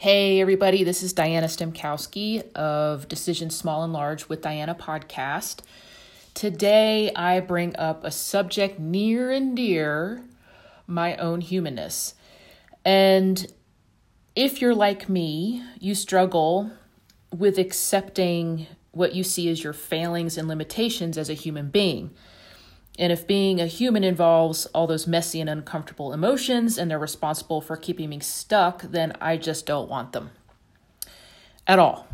Hey, everybody, this is Diana Stemkowski of Decisions Small and Large with Diana podcast. Today, I bring up a subject near and dear my own humanness. And if you're like me, you struggle with accepting what you see as your failings and limitations as a human being. And if being a human involves all those messy and uncomfortable emotions and they're responsible for keeping me stuck, then I just don't want them at all.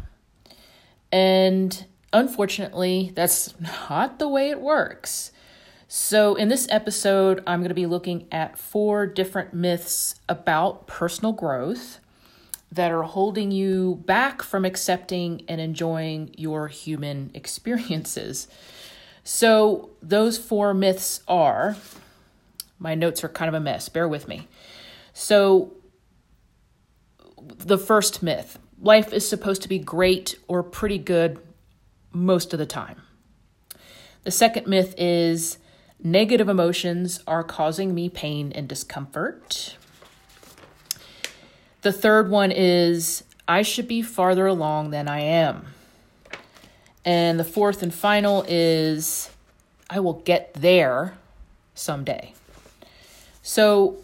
And unfortunately, that's not the way it works. So, in this episode, I'm going to be looking at four different myths about personal growth that are holding you back from accepting and enjoying your human experiences. So, those four myths are my notes are kind of a mess, bear with me. So, the first myth life is supposed to be great or pretty good most of the time. The second myth is negative emotions are causing me pain and discomfort. The third one is I should be farther along than I am. And the fourth and final is I will get there someday. So,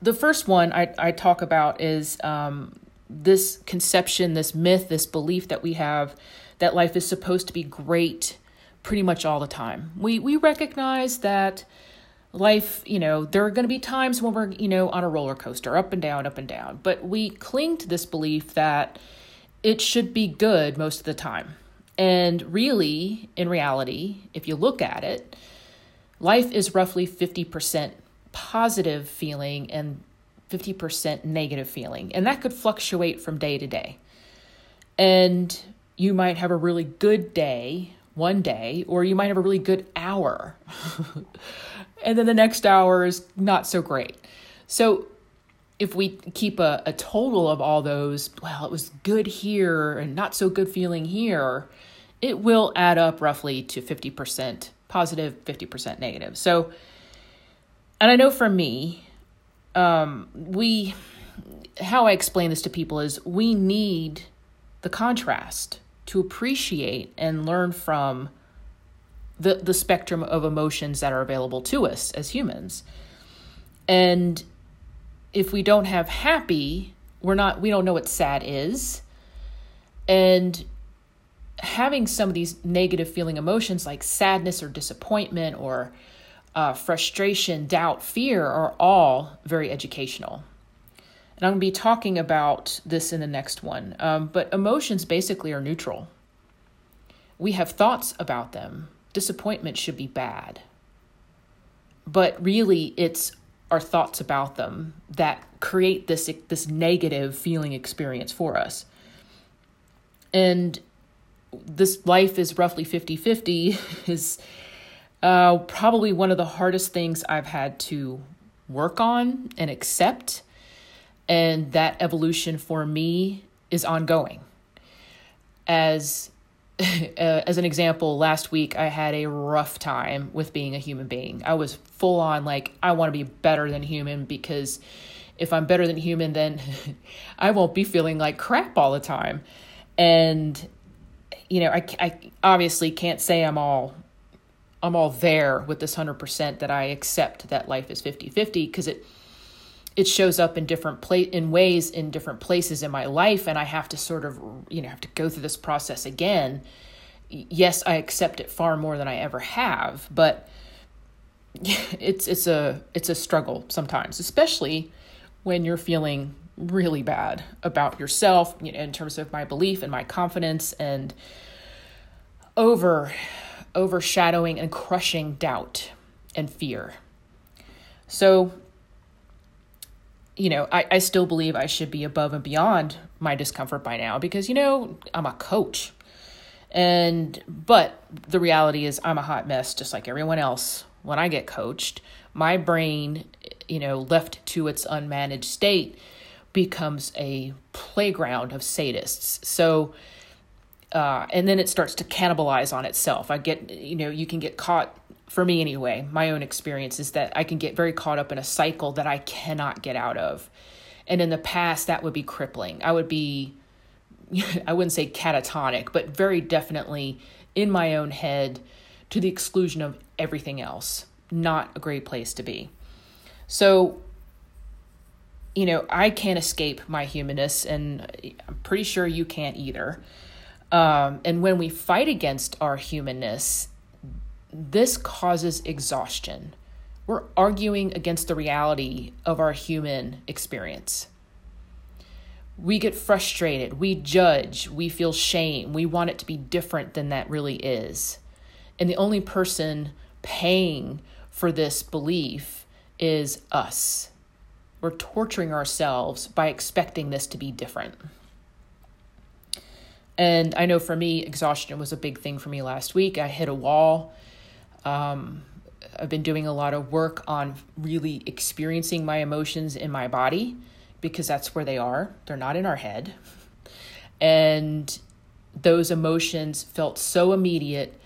the first one I, I talk about is um, this conception, this myth, this belief that we have that life is supposed to be great pretty much all the time. We, we recognize that life, you know, there are going to be times when we're, you know, on a roller coaster, up and down, up and down. But we cling to this belief that it should be good most of the time. And really, in reality, if you look at it, life is roughly 50% positive feeling and 50% negative feeling. And that could fluctuate from day to day. And you might have a really good day one day, or you might have a really good hour. and then the next hour is not so great. So if we keep a, a total of all those, well, it was good here and not so good feeling here, it will add up roughly to 50% positive, 50% negative. So, and I know for me, um, we, how I explain this to people is we need the contrast to appreciate and learn from the, the spectrum of emotions that are available to us as humans. And if we don't have happy, we're not, we don't know what sad is. And having some of these negative feeling emotions like sadness or disappointment or uh, frustration, doubt, fear are all very educational. And I'm going to be talking about this in the next one. Um, but emotions basically are neutral. We have thoughts about them. Disappointment should be bad. But really, it's our thoughts about them that create this this negative feeling experience for us. And this life is roughly 50 50 is uh, probably one of the hardest things I've had to work on and accept. And that evolution for me is ongoing. As Uh, as an example, last week I had a rough time with being a human being. I was full on like I want to be better than human because if I'm better than human, then I won't be feeling like crap all the time. And you know, I, I obviously can't say I'm all I'm all there with this 100% that I accept that life is 50-50 because it it shows up in different pla- in ways in different places in my life and I have to sort of you know have to go through this process again. Yes, I accept it far more than I ever have, but it's it's a it's a struggle sometimes, especially when you're feeling really bad about yourself you know, in terms of my belief and my confidence and over overshadowing and crushing doubt and fear. So, you know, I, I still believe I should be above and beyond my discomfort by now because, you know, I'm a coach. And, but the reality is, I'm a hot mess just like everyone else. When I get coached, my brain, you know, left to its unmanaged state, becomes a playground of sadists. So, uh, and then it starts to cannibalize on itself. I get, you know, you can get caught, for me anyway, my own experience is that I can get very caught up in a cycle that I cannot get out of. And in the past, that would be crippling. I would be, I wouldn't say catatonic, but very definitely in my own head to the exclusion of everything else. Not a great place to be. So, you know, I can't escape my humanness, and I'm pretty sure you can't either. Um, and when we fight against our humanness, this causes exhaustion. We're arguing against the reality of our human experience. We get frustrated, we judge, we feel shame, we want it to be different than that really is. And the only person paying for this belief is us. We're torturing ourselves by expecting this to be different. And I know for me, exhaustion was a big thing for me last week. I hit a wall. Um, I've been doing a lot of work on really experiencing my emotions in my body because that's where they are. They're not in our head. And those emotions felt so immediate,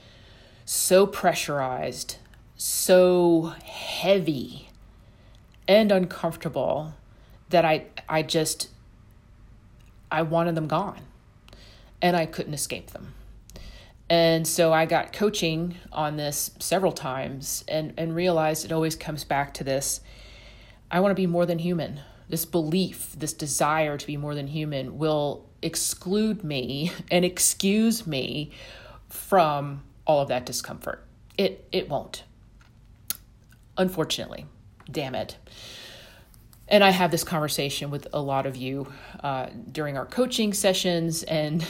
so pressurized, so heavy and uncomfortable that I I just I wanted them gone and I couldn't escape them. And so I got coaching on this several times and, and realized it always comes back to this I want to be more than human. This belief, this desire to be more than human will exclude me and excuse me from all of that discomfort. It it won't. Unfortunately. Damn it and I have this conversation with a lot of you uh, during our coaching sessions, and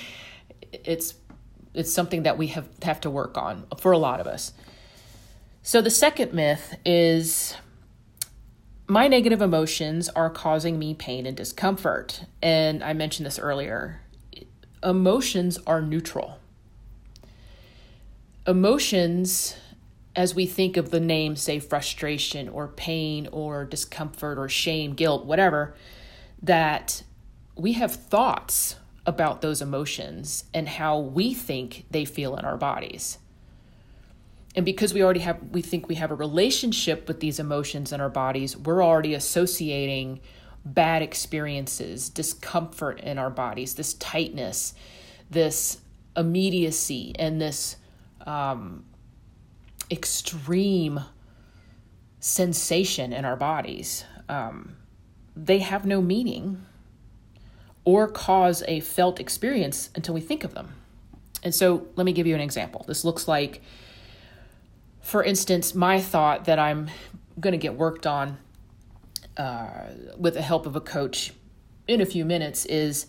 it's it's something that we have have to work on for a lot of us. So the second myth is my negative emotions are causing me pain and discomfort, and I mentioned this earlier. Emotions are neutral. Emotions as we think of the name, say frustration or pain or discomfort or shame, guilt, whatever, that we have thoughts about those emotions and how we think they feel in our bodies. And because we already have, we think we have a relationship with these emotions in our bodies, we're already associating bad experiences, discomfort in our bodies, this tightness, this immediacy, and this um, extreme sensation in our bodies. Um, they have no meaning or cause a felt experience until we think of them. And so let me give you an example. This looks like, for instance, my thought that I'm going to get worked on uh, with the help of a coach in a few minutes is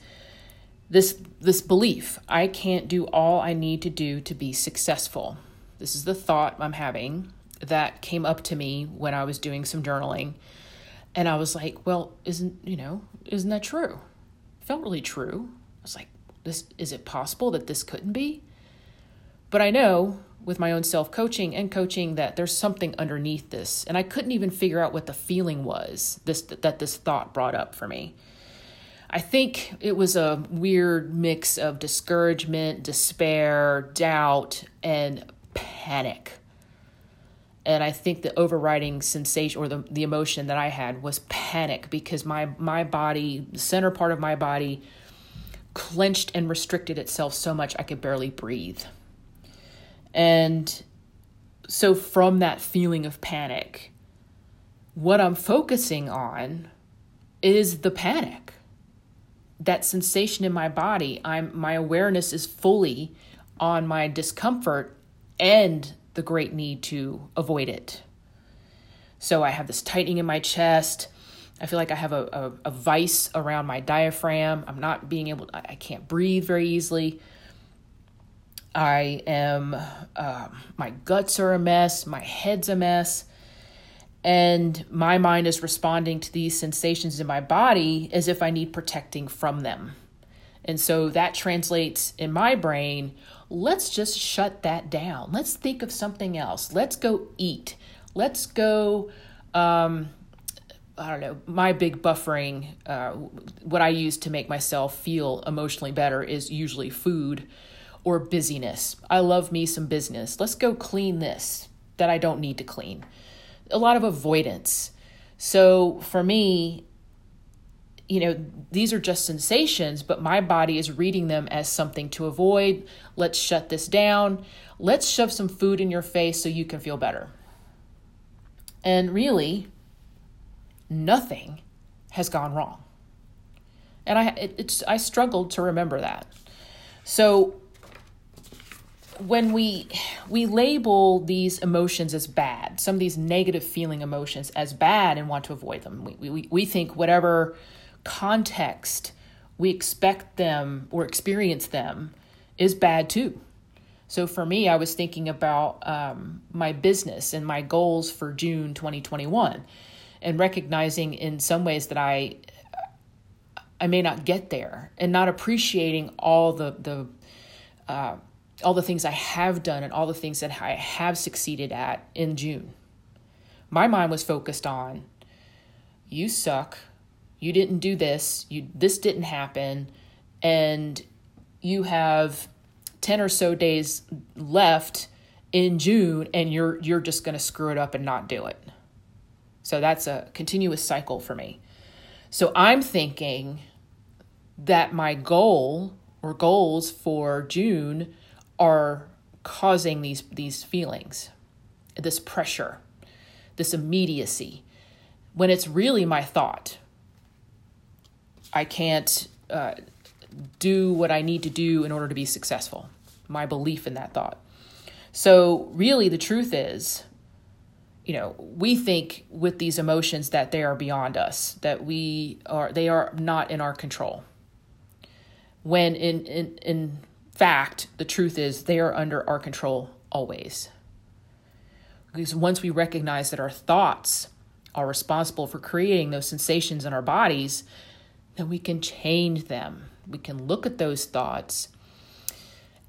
this this belief I can't do all I need to do to be successful. This is the thought I'm having that came up to me when I was doing some journaling. And I was like, well, isn't, you know, isn't that true? Felt really true. I was like, this is it possible that this couldn't be? But I know with my own self coaching and coaching that there's something underneath this. And I couldn't even figure out what the feeling was this that this thought brought up for me. I think it was a weird mix of discouragement, despair, doubt, and panic. And I think the overriding sensation or the, the emotion that I had was panic because my, my body, the center part of my body, clenched and restricted itself so much I could barely breathe. And so, from that feeling of panic, what I'm focusing on is the panic. That sensation in my body, I'm my awareness is fully on my discomfort and the great need to avoid it. So I have this tightening in my chest. I feel like I have a, a, a vice around my diaphragm. I'm not being able, I can't breathe very easily. I am, uh, my guts are a mess, my head's a mess, and my mind is responding to these sensations in my body as if I need protecting from them. And so that translates in my brain let's just shut that down. Let's think of something else. Let's go eat. Let's go. Um, I don't know. My big buffering, uh, what I use to make myself feel emotionally better is usually food or busyness. I love me some business. Let's go clean this that I don't need to clean. A lot of avoidance. So for me, you know, these are just sensations, but my body is reading them as something to avoid. Let's shut this down. Let's shove some food in your face so you can feel better. And really, nothing has gone wrong. And I it, it's I struggled to remember that. So when we we label these emotions as bad, some of these negative feeling emotions as bad and want to avoid them. We we we think whatever context we expect them or experience them is bad too. So for me, I was thinking about um, my business and my goals for June 2021, and recognizing in some ways that I I may not get there, and not appreciating all the the uh, all the things I have done and all the things that I have succeeded at in June. My mind was focused on you suck, you didn't do this, you this didn't happen, and you have 10 or so days left in June and you're you're just going to screw it up and not do it. So that's a continuous cycle for me. So I'm thinking that my goal or goals for June are causing these these feelings, this pressure, this immediacy, when it's really my thought. I can't uh, do what I need to do in order to be successful. My belief in that thought. So, really, the truth is, you know, we think with these emotions that they are beyond us, that we are, they are not in our control. When in, in, in fact, the truth is they are under our control always. Because once we recognize that our thoughts are responsible for creating those sensations in our bodies, then we can change them. We can look at those thoughts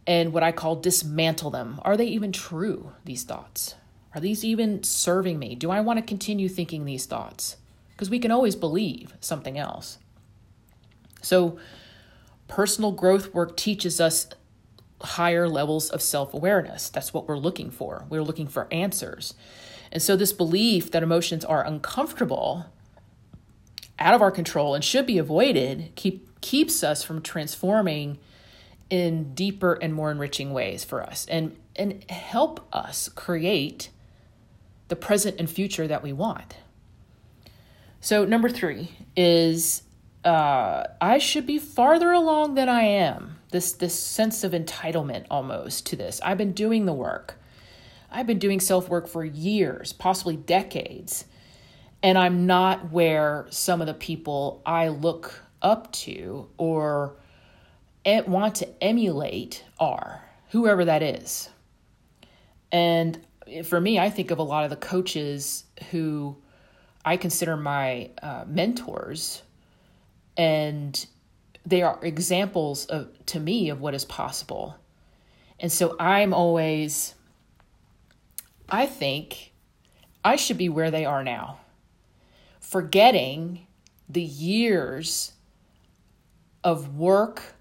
and what I call dismantle them. Are they even true, these thoughts? Are these even serving me? Do I want to continue thinking these thoughts? Because we can always believe something else. So, personal growth work teaches us higher levels of self awareness. That's what we're looking for. We're looking for answers. And so, this belief that emotions are uncomfortable, out of our control, and should be avoided keep, keeps us from transforming in deeper and more enriching ways for us and, and help us create the present and future that we want. So, number three is uh, I should be farther along than I am. This this sense of entitlement almost to this. I've been doing the work. I've been doing self work for years, possibly decades, and I'm not where some of the people I look up to or want to emulate are, whoever that is. And for me, I think of a lot of the coaches who I consider my uh, mentors and they are examples of to me of what is possible and so i'm always i think i should be where they are now forgetting the years of work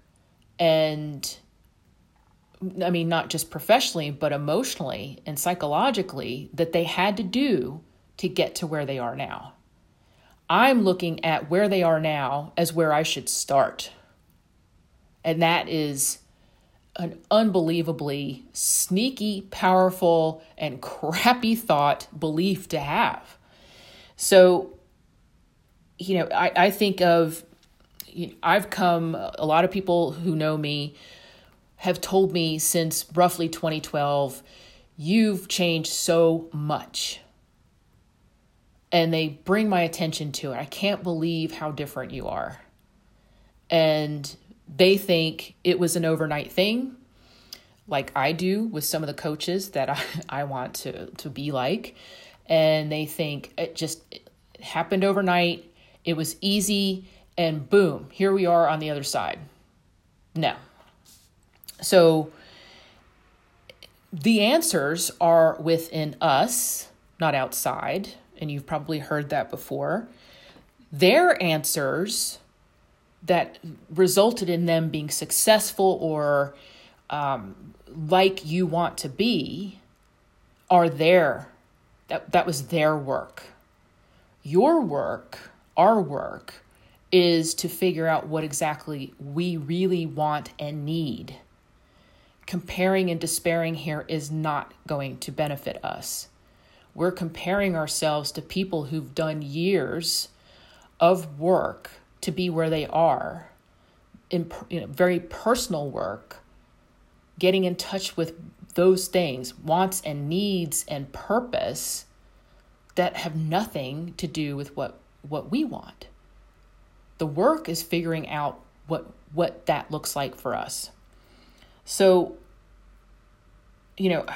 and i mean not just professionally but emotionally and psychologically that they had to do to get to where they are now I'm looking at where they are now as where I should start. And that is an unbelievably sneaky, powerful, and crappy thought belief to have. So, you know, I, I think of, you know, I've come, a lot of people who know me have told me since roughly 2012, you've changed so much and they bring my attention to it. I can't believe how different you are. And they think it was an overnight thing, like I do with some of the coaches that I, I want to, to be like. And they think it just happened overnight, it was easy, and boom, here we are on the other side. No. So the answers are within us, not outside and you've probably heard that before, their answers that resulted in them being successful or um, like you want to be are there. that that was their work your work our work is to figure out what exactly we really want and need. Comparing and despairing here is not going to benefit us. We're comparing ourselves to people who've done years of work to be where they are, in you know, very personal work, getting in touch with those things, wants and needs and purpose that have nothing to do with what, what we want. The work is figuring out what what that looks like for us. So, you know,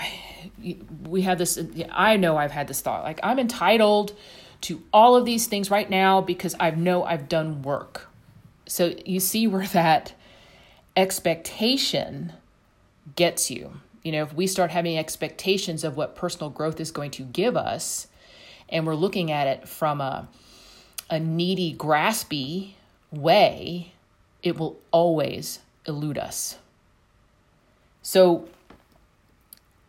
we have this. I know I've had this thought like I'm entitled to all of these things right now because I know I've done work. So you see where that expectation gets you. You know, if we start having expectations of what personal growth is going to give us, and we're looking at it from a a needy, graspy way, it will always elude us. So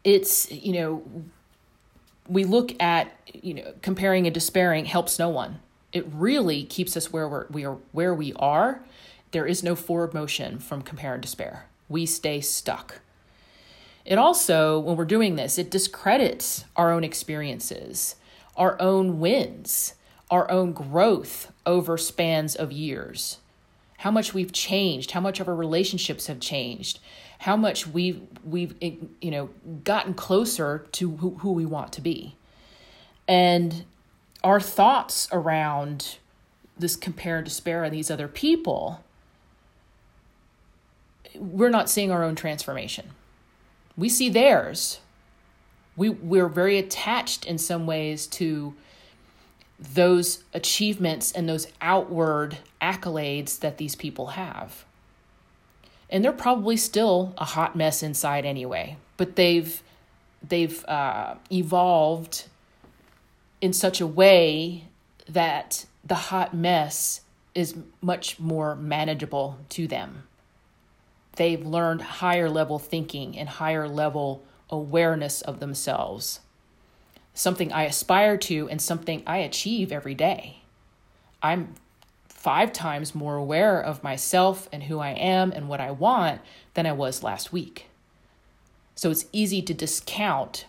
it's, you know, we look at, you know, comparing and despairing helps no one. It really keeps us where we're, we are where we are. There is no forward motion from compare and despair. We stay stuck. It also, when we're doing this, it discredits our own experiences, our own wins our own growth over spans of years. How much we've changed, how much of our relationships have changed, how much we've we've you know gotten closer to who, who we want to be. And our thoughts around this compare and despair and these other people, we're not seeing our own transformation. We see theirs. We, we're very attached in some ways to those achievements and those outward accolades that these people have. And they're probably still a hot mess inside anyway, but they've they've uh, evolved in such a way that the hot mess is much more manageable to them. They've learned higher level thinking and higher level awareness of themselves something I aspire to and something I achieve every day. I'm five times more aware of myself and who I am and what I want than I was last week. So it's easy to discount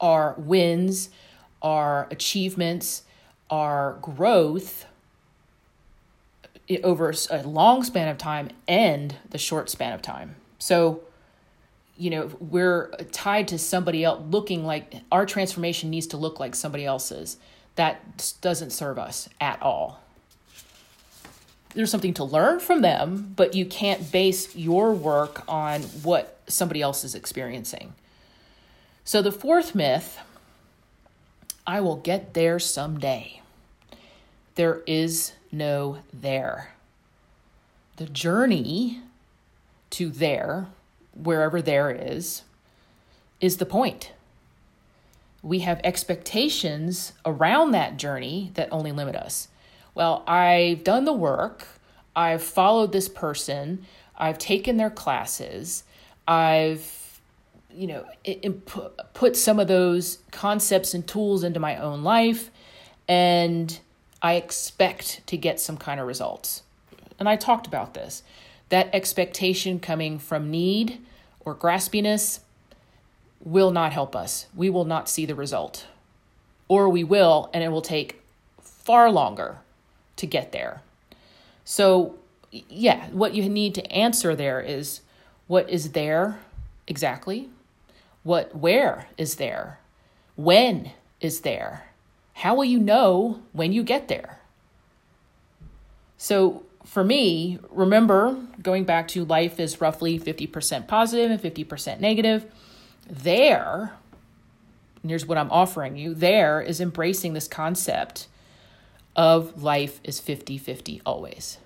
our wins, our achievements, our growth over a long span of time and the short span of time. So you know we're tied to somebody else looking like our transformation needs to look like somebody else's. That doesn't serve us at all. There's something to learn from them but you can't base your work on what somebody else is experiencing. So the fourth myth i will get there someday. There is no there. The journey to there wherever there is, is the point. We have expectations around that journey that only limit us. Well, I've done the work, I've followed this person, I've taken their classes, I've you know put some of those concepts and tools into my own life and I expect to get some kind of results. And I talked about this that expectation coming from need or graspiness will not help us. We will not see the result. Or we will, and it will take far longer to get there. So, yeah, what you need to answer there is what is there exactly? What where is there? When is there? How will you know when you get there? So, for me, remember going back to life is roughly 50% positive and 50% negative. There, and here's what I'm offering you there is embracing this concept of life is 50 50 always.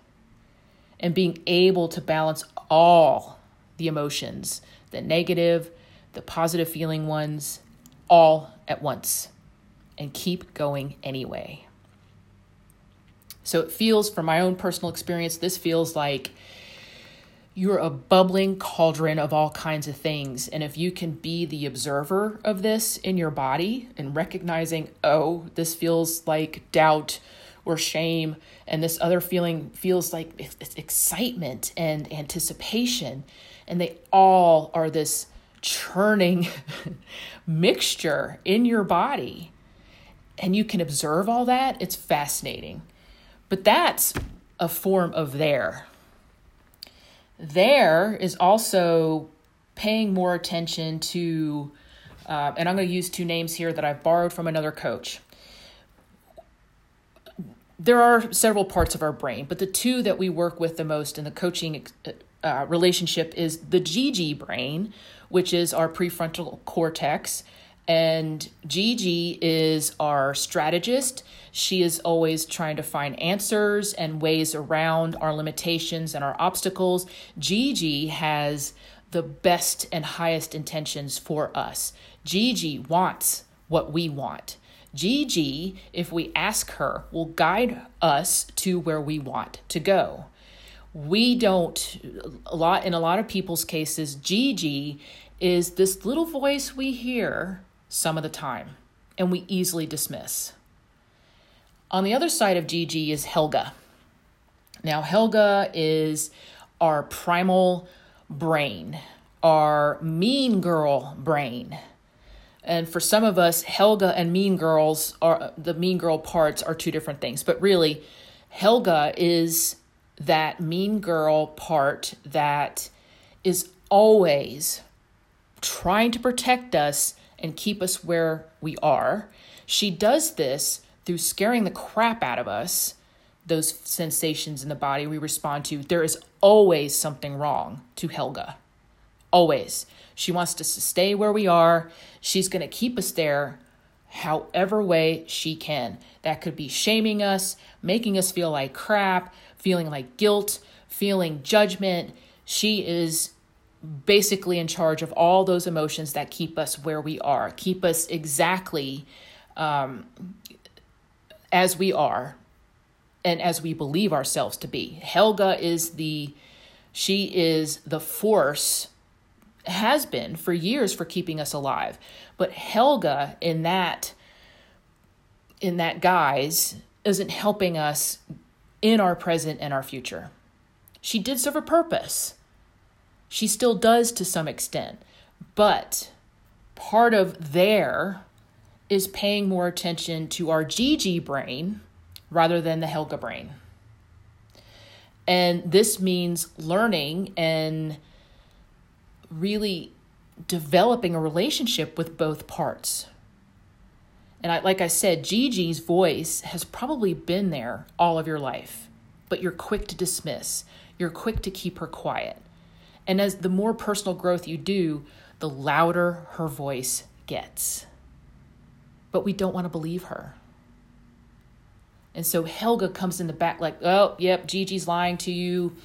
And being able to balance all the emotions, the negative, the positive feeling ones, all at once, and keep going anyway. So it feels, from my own personal experience, this feels like you're a bubbling cauldron of all kinds of things. And if you can be the observer of this in your body and recognizing, oh, this feels like doubt or shame, and this other feeling feels like excitement and anticipation. And they all are this churning mixture in your body. And you can observe all that. It's fascinating. But that's a form of there. There is also paying more attention to, uh, and I'm going to use two names here that I've borrowed from another coach. There are several parts of our brain, but the two that we work with the most in the coaching uh, relationship is the Gigi brain, which is our prefrontal cortex, and Gigi is our strategist. She is always trying to find answers and ways around our limitations and our obstacles. Gigi has the best and highest intentions for us. Gigi wants what we want. Gigi, if we ask her, will guide us to where we want to go. We don't a lot in a lot of people's cases, Gigi is this little voice we hear some of the time and we easily dismiss. On the other side of Gigi is Helga. Now, Helga is our primal brain, our mean girl brain. And for some of us, Helga and mean girls are the mean girl parts are two different things. But really, Helga is that mean girl part that is always trying to protect us and keep us where we are. She does this through scaring the crap out of us, those sensations in the body we respond to. There is always something wrong to Helga. Always. She wants us to stay where we are. She's going to keep us there however way she can. That could be shaming us, making us feel like crap, feeling like guilt, feeling judgment. She is basically in charge of all those emotions that keep us where we are, keep us exactly um, as we are and as we believe ourselves to be. Helga is the she is the force has been for years for keeping us alive. But Helga in that in that guise isn't helping us in our present and our future. She did serve a purpose. She still does to some extent. But part of there is paying more attention to our Gigi brain rather than the Helga brain. And this means learning and really developing a relationship with both parts. And I, like I said, Gigi's voice has probably been there all of your life, but you're quick to dismiss. You're quick to keep her quiet. And as the more personal growth you do, the louder her voice gets. But we don't want to believe her. And so Helga comes in the back like, "Oh, yep, Gigi's lying to you.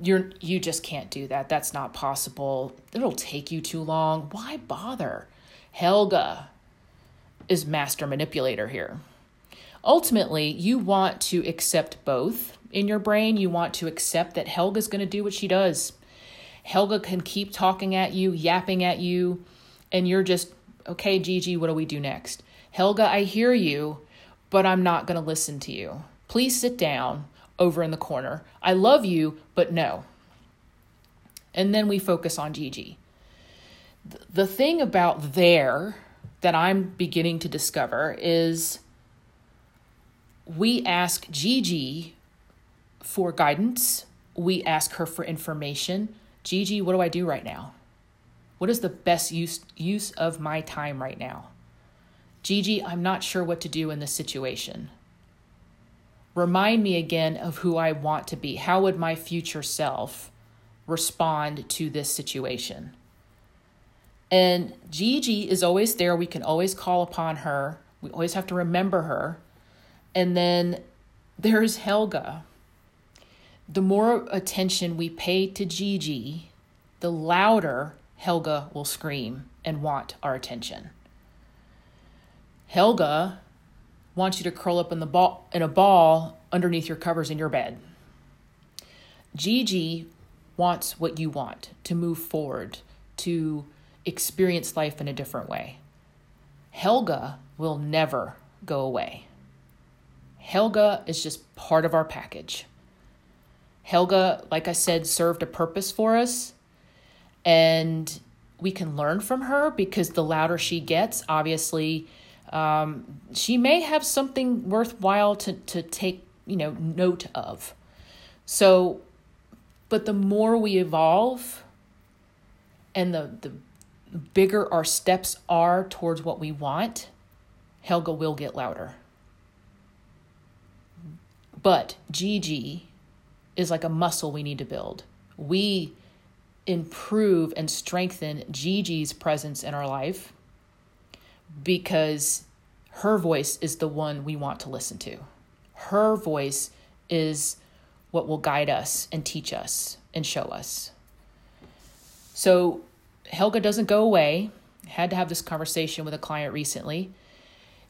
You're you just can't do that. That's not possible. It'll take you too long. Why bother?" Helga is master manipulator here. Ultimately, you want to accept both in your brain. You want to accept that Helga's going to do what she does Helga can keep talking at you, yapping at you, and you're just, okay, Gigi, what do we do next? Helga, I hear you, but I'm not going to listen to you. Please sit down over in the corner. I love you, but no. And then we focus on Gigi. The thing about there that I'm beginning to discover is we ask Gigi for guidance, we ask her for information, Gigi, what do I do right now? What is the best use, use of my time right now? Gigi, I'm not sure what to do in this situation. Remind me again of who I want to be. How would my future self respond to this situation? And Gigi is always there. We can always call upon her. We always have to remember her. And then there's Helga the more attention we pay to Gigi, the louder Helga will scream and want our attention. Helga wants you to curl up in the ball in a ball underneath your covers in your bed. Gigi wants what you want to move forward, to experience life in a different way. Helga will never go away. Helga is just part of our package. Helga, like I said, served a purpose for us, and we can learn from her because the louder she gets, obviously, um, she may have something worthwhile to, to take you know note of. So, but the more we evolve, and the the bigger our steps are towards what we want, Helga will get louder. But Gigi is like a muscle we need to build. We improve and strengthen Gigi's presence in our life because her voice is the one we want to listen to. Her voice is what will guide us and teach us and show us. So Helga doesn't go away. Had to have this conversation with a client recently.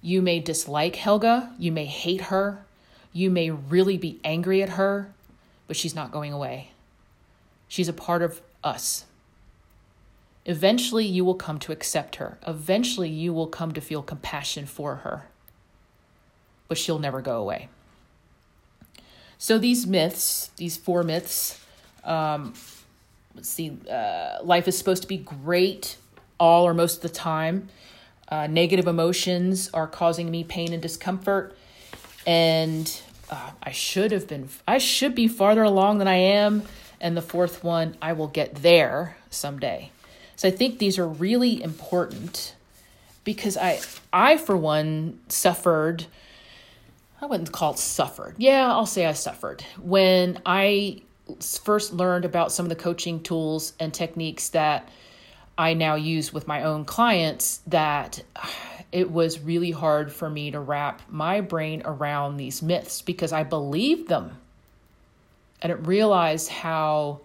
You may dislike Helga, you may hate her, you may really be angry at her, but she's not going away. She's a part of us. Eventually, you will come to accept her. Eventually, you will come to feel compassion for her. But she'll never go away. So, these myths, these four myths, um, let's see, uh, life is supposed to be great all or most of the time. Uh, negative emotions are causing me pain and discomfort. And uh, I should have been, I should be farther along than I am. And the fourth one, I will get there someday. So I think these are really important because I, I for one, suffered. I wouldn't call it suffered. Yeah, I'll say I suffered when I first learned about some of the coaching tools and techniques that I now use with my own clients that it was really hard for me to wrap my brain around these myths because I believed them. And it realized how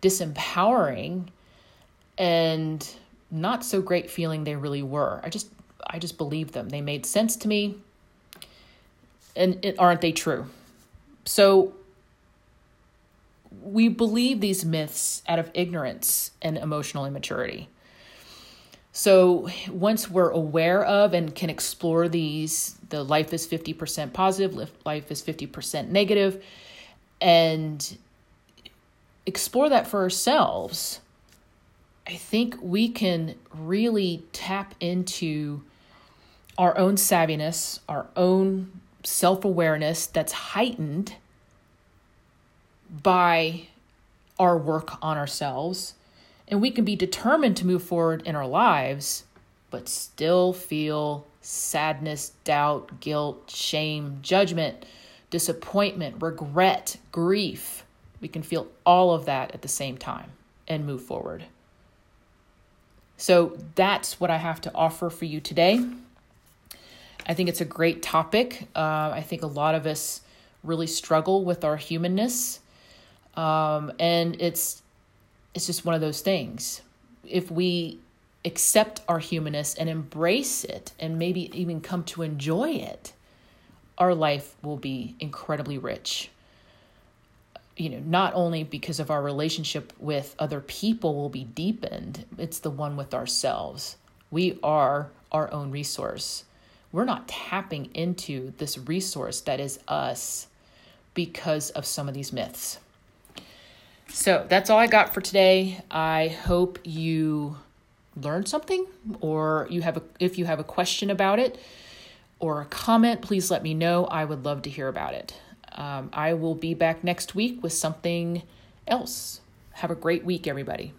disempowering and not so great feeling they really were. I just I just believed them. They made sense to me. And it, aren't they true? So we believe these myths out of ignorance and emotional immaturity. So once we're aware of and can explore these, the life is 50% positive, life is 50% negative, and explore that for ourselves, I think we can really tap into our own savviness, our own self awareness that's heightened by our work on ourselves. And we can be determined to move forward in our lives, but still feel sadness, doubt, guilt, shame, judgment, disappointment, regret, grief. We can feel all of that at the same time and move forward. So that's what I have to offer for you today. I think it's a great topic. Uh, I think a lot of us really struggle with our humanness um, and it's it's just one of those things. If we accept our humanness and embrace it and maybe even come to enjoy it, our life will be incredibly rich. You know, not only because of our relationship with other people will be deepened, it's the one with ourselves. We are our own resource. We're not tapping into this resource that is us because of some of these myths. So that's all I got for today. I hope you learned something or you have a if you have a question about it or a comment, please let me know. I would love to hear about it. Um, I will be back next week with something else. Have a great week, everybody.